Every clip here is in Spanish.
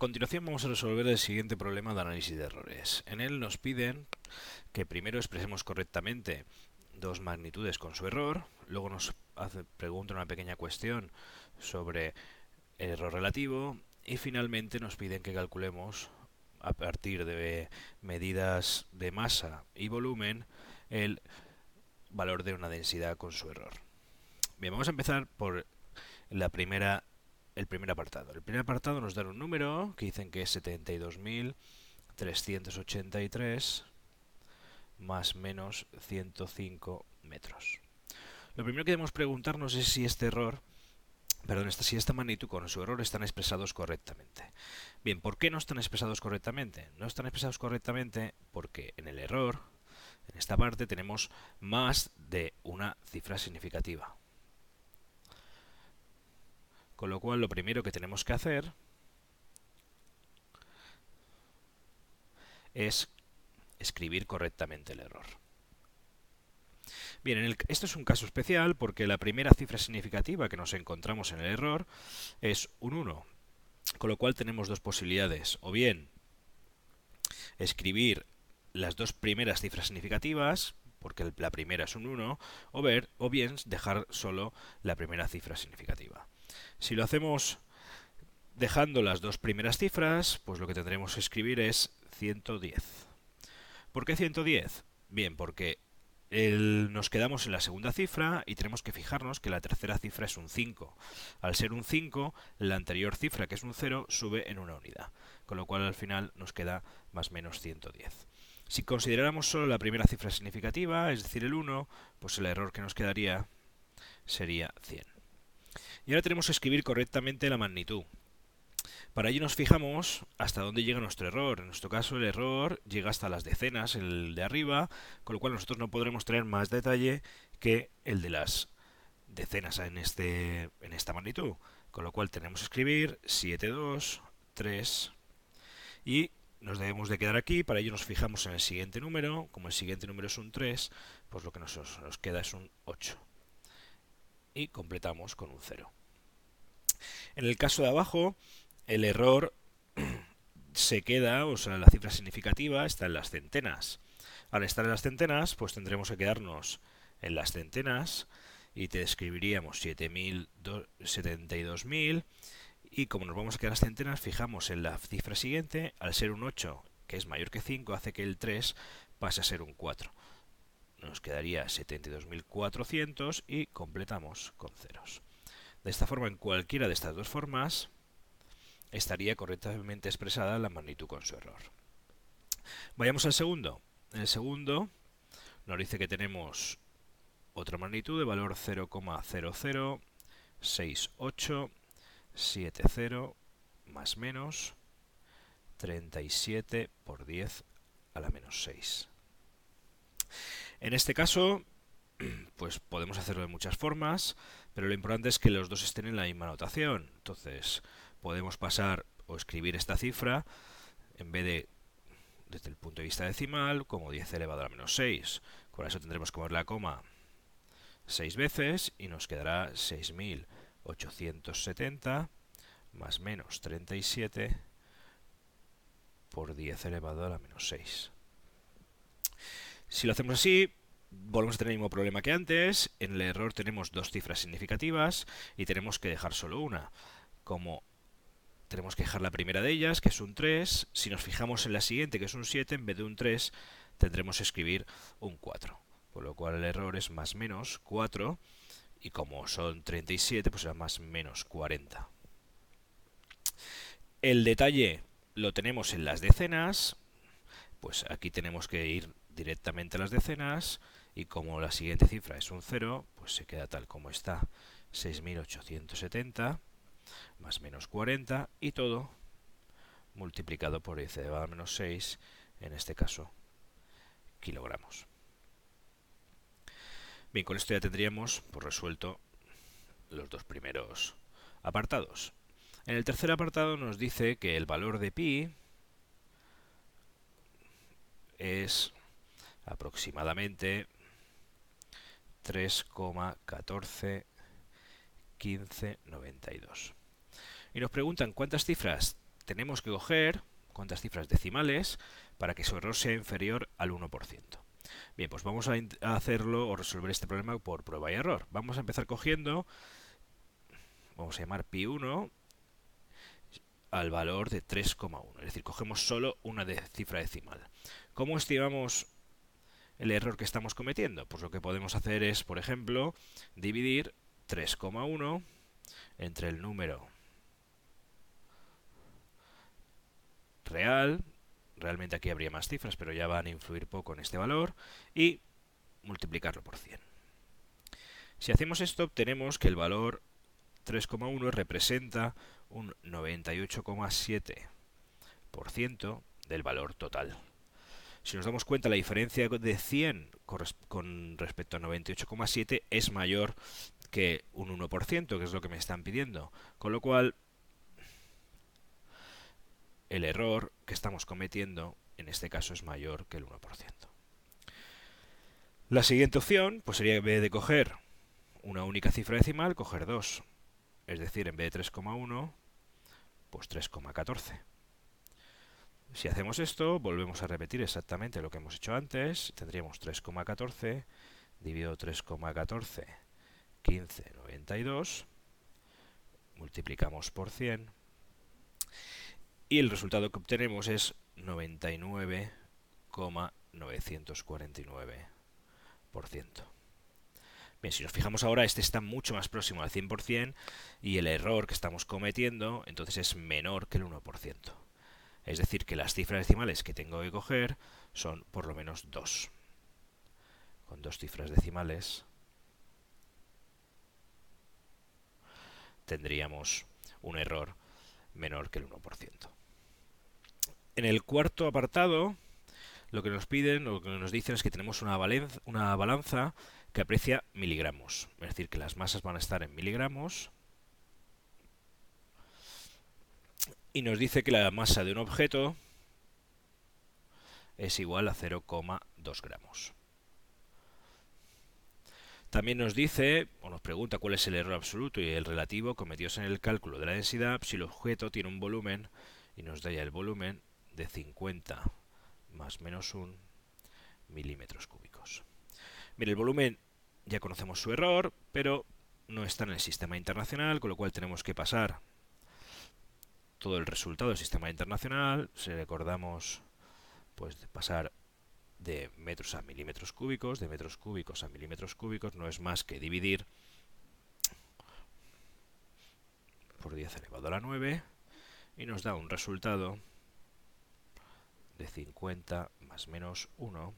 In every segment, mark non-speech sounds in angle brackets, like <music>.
Continuación vamos a resolver el siguiente problema de análisis de errores. En él nos piden que primero expresemos correctamente dos magnitudes con su error, luego nos hace, pregunta una pequeña cuestión sobre el error relativo y finalmente nos piden que calculemos a partir de medidas de masa y volumen el valor de una densidad con su error. Bien, vamos a empezar por la primera el primer apartado. El primer apartado nos da un número que dicen que es 72.383 más menos 105 metros. Lo primero que debemos preguntarnos es si este error, perdón, si esta magnitud con su error están expresados correctamente. Bien, ¿por qué no están expresados correctamente? No están expresados correctamente porque en el error, en esta parte, tenemos más de una cifra significativa. Con lo cual lo primero que tenemos que hacer es escribir correctamente el error. Bien, esto es un caso especial porque la primera cifra significativa que nos encontramos en el error es un 1, con lo cual tenemos dos posibilidades, o bien escribir las dos primeras cifras significativas, porque la primera es un 1, o, ver, o bien dejar solo la primera cifra significativa. Si lo hacemos dejando las dos primeras cifras, pues lo que tendremos que escribir es 110. ¿Por qué 110? Bien, porque nos quedamos en la segunda cifra y tenemos que fijarnos que la tercera cifra es un 5. Al ser un 5, la anterior cifra, que es un 0, sube en una unidad, con lo cual al final nos queda más o menos 110. Si consideráramos solo la primera cifra significativa, es decir, el 1, pues el error que nos quedaría sería 100. Y ahora tenemos que escribir correctamente la magnitud. Para ello nos fijamos hasta dónde llega nuestro error. En nuestro caso el error llega hasta las decenas, el de arriba, con lo cual nosotros no podremos tener más detalle que el de las decenas en, este, en esta magnitud. Con lo cual tenemos que escribir 7, 2, 3 y nos debemos de quedar aquí. Para ello nos fijamos en el siguiente número. Como el siguiente número es un 3, pues lo que nos, nos queda es un 8. Y completamos con un 0. En el caso de abajo, el error <clears throat> se queda, o sea, la cifra significativa está en las centenas. Al estar en las centenas, pues tendremos que quedarnos en las centenas y te escribiríamos 72.000 y como nos vamos a quedar las centenas, fijamos en la cifra siguiente, al ser un 8 que es mayor que 5, hace que el 3 pase a ser un 4. Nos quedaría 72.400 y completamos con ceros. De esta forma, en cualquiera de estas dos formas, estaría correctamente expresada la magnitud con su error. Vayamos al segundo. En el segundo nos dice que tenemos otra magnitud de valor 0,006870 más menos 37 por 10 a la menos 6. En este caso, <clears throat> pues podemos hacerlo de muchas formas, pero lo importante es que los dos estén en la misma notación. Entonces, podemos pasar o escribir esta cifra en vez de desde el punto de vista decimal como 10 elevado a la menos 6. Con eso tendremos que mover la coma 6 veces y nos quedará 6.870 más menos 37 por 10 elevado a la menos 6. Si lo hacemos así, volvemos a tener el mismo problema que antes. En el error tenemos dos cifras significativas y tenemos que dejar solo una. Como tenemos que dejar la primera de ellas, que es un 3. Si nos fijamos en la siguiente, que es un 7, en vez de un 3, tendremos que escribir un 4. Por lo cual el error es más menos 4. Y como son 37, pues será más menos 40. El detalle lo tenemos en las decenas. Pues aquí tenemos que ir directamente a las decenas y como la siguiente cifra es un 0, pues se queda tal como está, 6.870 más menos 40 y todo multiplicado por 10 elevado a menos 6, en este caso kilogramos. Bien, con esto ya tendríamos por resuelto los dos primeros apartados. En el tercer apartado nos dice que el valor de pi es aproximadamente 3,141592. Y nos preguntan cuántas cifras tenemos que coger cuántas cifras decimales para que su error sea inferior al 1%. Bien, pues vamos a hacerlo o resolver este problema por prueba y error. Vamos a empezar cogiendo, vamos a llamar pi1 al valor de 3,1. Es decir, cogemos solo una cifra decimal. ¿Cómo estimamos el error que estamos cometiendo? Pues lo que podemos hacer es, por ejemplo, dividir 3,1 entre el número real, realmente aquí habría más cifras, pero ya van a influir poco en este valor, y multiplicarlo por 100. Si hacemos esto, obtenemos que el valor 3,1 representa un 98,7% del valor total. Si nos damos cuenta, la diferencia de 100 con respecto a 98,7 es mayor que un 1%, que es lo que me están pidiendo. Con lo cual, el error que estamos cometiendo en este caso es mayor que el 1%. La siguiente opción pues sería en vez de coger una única cifra decimal, coger dos. Es decir, en vez de 3,1, pues 3,14. Si hacemos esto, volvemos a repetir exactamente lo que hemos hecho antes. Tendríamos 3,14 dividido 3,14, 15,92. Multiplicamos por 100. Y el resultado que obtenemos es 99,949%. Bien, si nos fijamos ahora, este está mucho más próximo al 100% y el error que estamos cometiendo entonces es menor que el 1%. Es decir, que las cifras decimales que tengo que coger son por lo menos 2. Con dos cifras decimales tendríamos un error menor que el 1%. En el cuarto apartado, lo que nos piden, lo que nos dicen es que tenemos una, una balanza que aprecia miligramos. Es decir, que las masas van a estar en miligramos y nos dice que la masa de un objeto es igual a 0,2 gramos. También nos dice, o nos pregunta cuál es el error absoluto y el relativo cometidos en el cálculo de la densidad si el objeto tiene un volumen, y nos da ya el volumen de 50 más menos 1 milímetros cúbicos. Mire, el volumen ya conocemos su error, pero no está en el sistema internacional, con lo cual tenemos que pasar todo el resultado del sistema internacional, si recordamos, pues de pasar de metros a milímetros cúbicos, de metros cúbicos a milímetros cúbicos, no es más que dividir por 10 elevado a la 9 y nos da un resultado de 50 más menos 1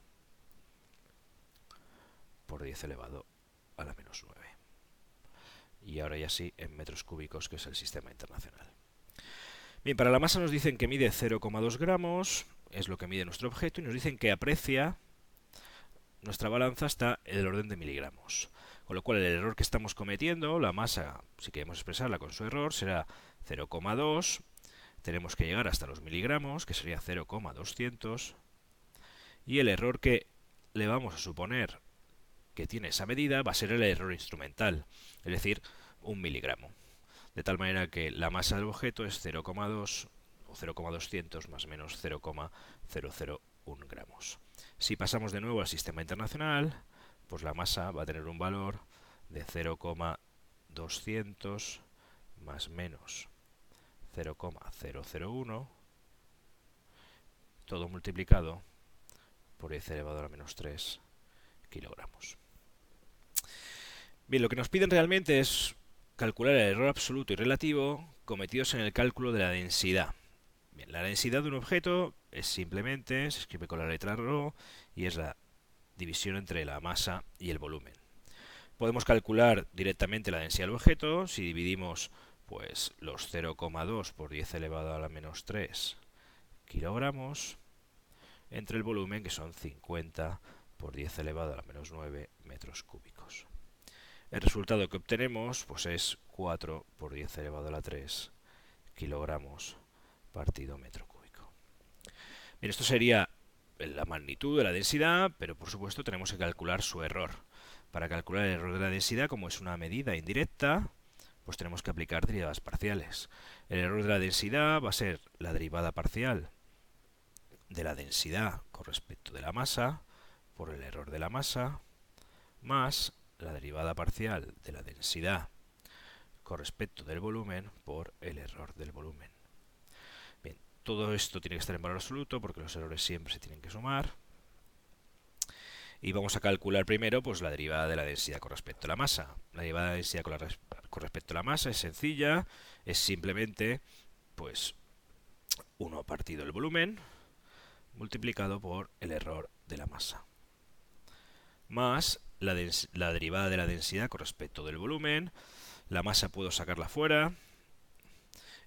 por 10 elevado a la menos 9. Y ahora ya sí en metros cúbicos, que es el sistema internacional. Bien, para la masa nos dicen que mide 0,2 gramos, es lo que mide nuestro objeto, y nos dicen que aprecia, nuestra balanza está en el orden de miligramos. Con lo cual el error que estamos cometiendo, la masa, si queremos expresarla con su error, será 0,2, tenemos que llegar hasta los miligramos, que sería 0,200, y el error que le vamos a suponer que tiene esa medida va a ser el error instrumental, es decir, un miligramo de tal manera que la masa del objeto es 0,2 o 0,200 más menos 0,001 gramos. Si pasamos de nuevo al sistema internacional, pues la masa va a tener un valor de 0,200 más menos 0,001, todo multiplicado por 10 elevado a menos 3 kilogramos. Bien, lo que nos piden realmente es calcular el error absoluto y relativo cometidos en el cálculo de la densidad. Bien, la densidad de un objeto es simplemente, se escribe con la letra ρ, y es la división entre la masa y el volumen. Podemos calcular directamente la densidad del objeto si dividimos pues los 0,2 por 10 elevado a la menos 3 kilogramos entre el volumen que son 50 por 10 elevado a la menos 9 metros cúbicos. El resultado que obtenemos pues es 4 por 10 elevado a la 3 kilogramos partido metro cúbico. Bien, esto sería la magnitud de la densidad, pero por supuesto tenemos que calcular su error. Para calcular el error de la densidad, como es una medida indirecta, pues tenemos que aplicar derivadas parciales. El error de la densidad va a ser la derivada parcial de la densidad con respecto de la masa por el error de la masa más la derivada parcial de la densidad con respecto del volumen por el error del volumen. Bien, todo esto tiene que estar en valor absoluto porque los errores siempre se tienen que sumar. Y vamos a calcular primero pues, la derivada de la densidad con respecto a la masa. La derivada de la densidad con, respecto a la masa es sencilla, es simplemente pues 1 partido el volumen multiplicado por el error de la masa. Más la, derivada de la densidad con respecto del volumen. La masa puedo sacarla fuera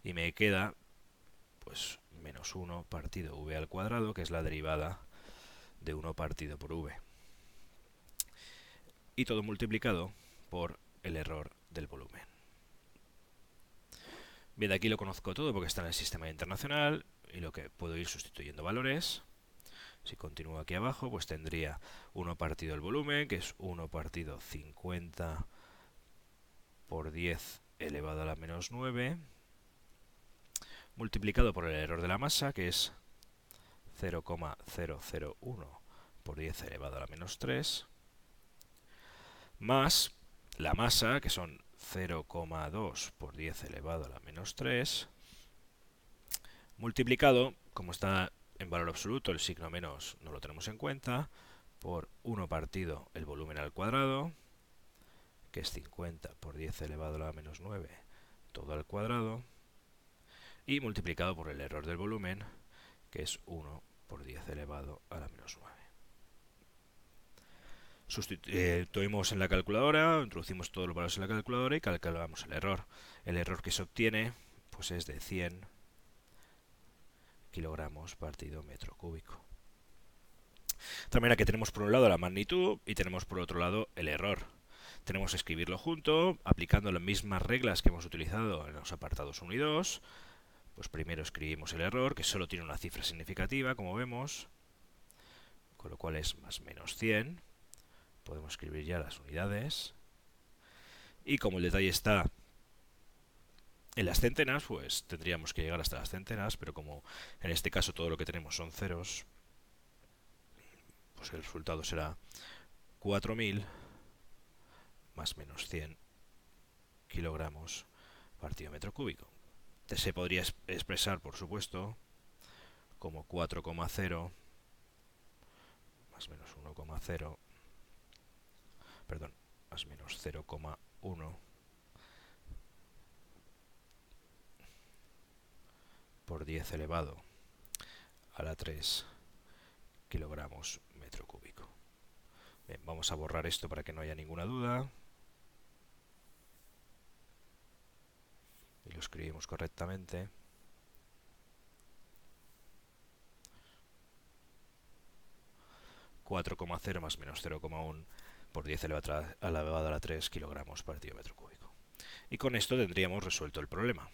y me queda pues menos 1 partido v al cuadrado, que es la derivada de 1 partido por v y todo multiplicado por el error del volumen. Bien, aquí lo conozco todo porque está en el sistema internacional y lo que puedo ir sustituyendo valores. Si continúo aquí abajo, pues tendría 1 partido el volumen, que es 1 partido 50 por 10 elevado a la menos 9, multiplicado por el error de la masa, que es 0,001 por 10 elevado a la menos 3, más la masa, que son 0,2 por 10 elevado a la menos 3, multiplicado, como está en valor absoluto, el signo menos no lo tenemos en cuenta, por 1 partido el volumen al cuadrado, que es 50 por 10 elevado a la menos 9, todo al cuadrado, y multiplicado por el error del volumen, que es 1 por 10 elevado a la menos 9. Sustituimos en la calculadora, introducimos todos los valores en la calculadora y calculamos el error. El error que se obtiene pues es de 100 kilogramos partido metro cúbico. También aquí tenemos por un lado la magnitud y tenemos por otro lado el error. Tenemos que escribirlo junto, aplicando las mismas reglas que hemos utilizado en los apartados 1 y 2. Pues primero escribimos el error, que solo tiene una cifra significativa, como vemos, con lo cual es más menos 100 podemos escribir ya las unidades. Y como el detalle está en las centenas, pues tendríamos que llegar hasta las centenas, pero como en este caso todo lo que tenemos son ceros, pues el resultado será 4000 más menos 100 kilogramos partido metro cúbico. Se podría expresar, por supuesto, como 4,0 más menos 1,0 perdón, más menos 0,1 por 10 elevado a la 3 kilogramos metro cúbico. Bien, vamos a borrar esto para que no haya ninguna duda. Y lo escribimos correctamente. 4,0 más menos 0,1 por 10 elevado a la 3 kilogramos por metro cúbico. Y con esto tendríamos resuelto el problema.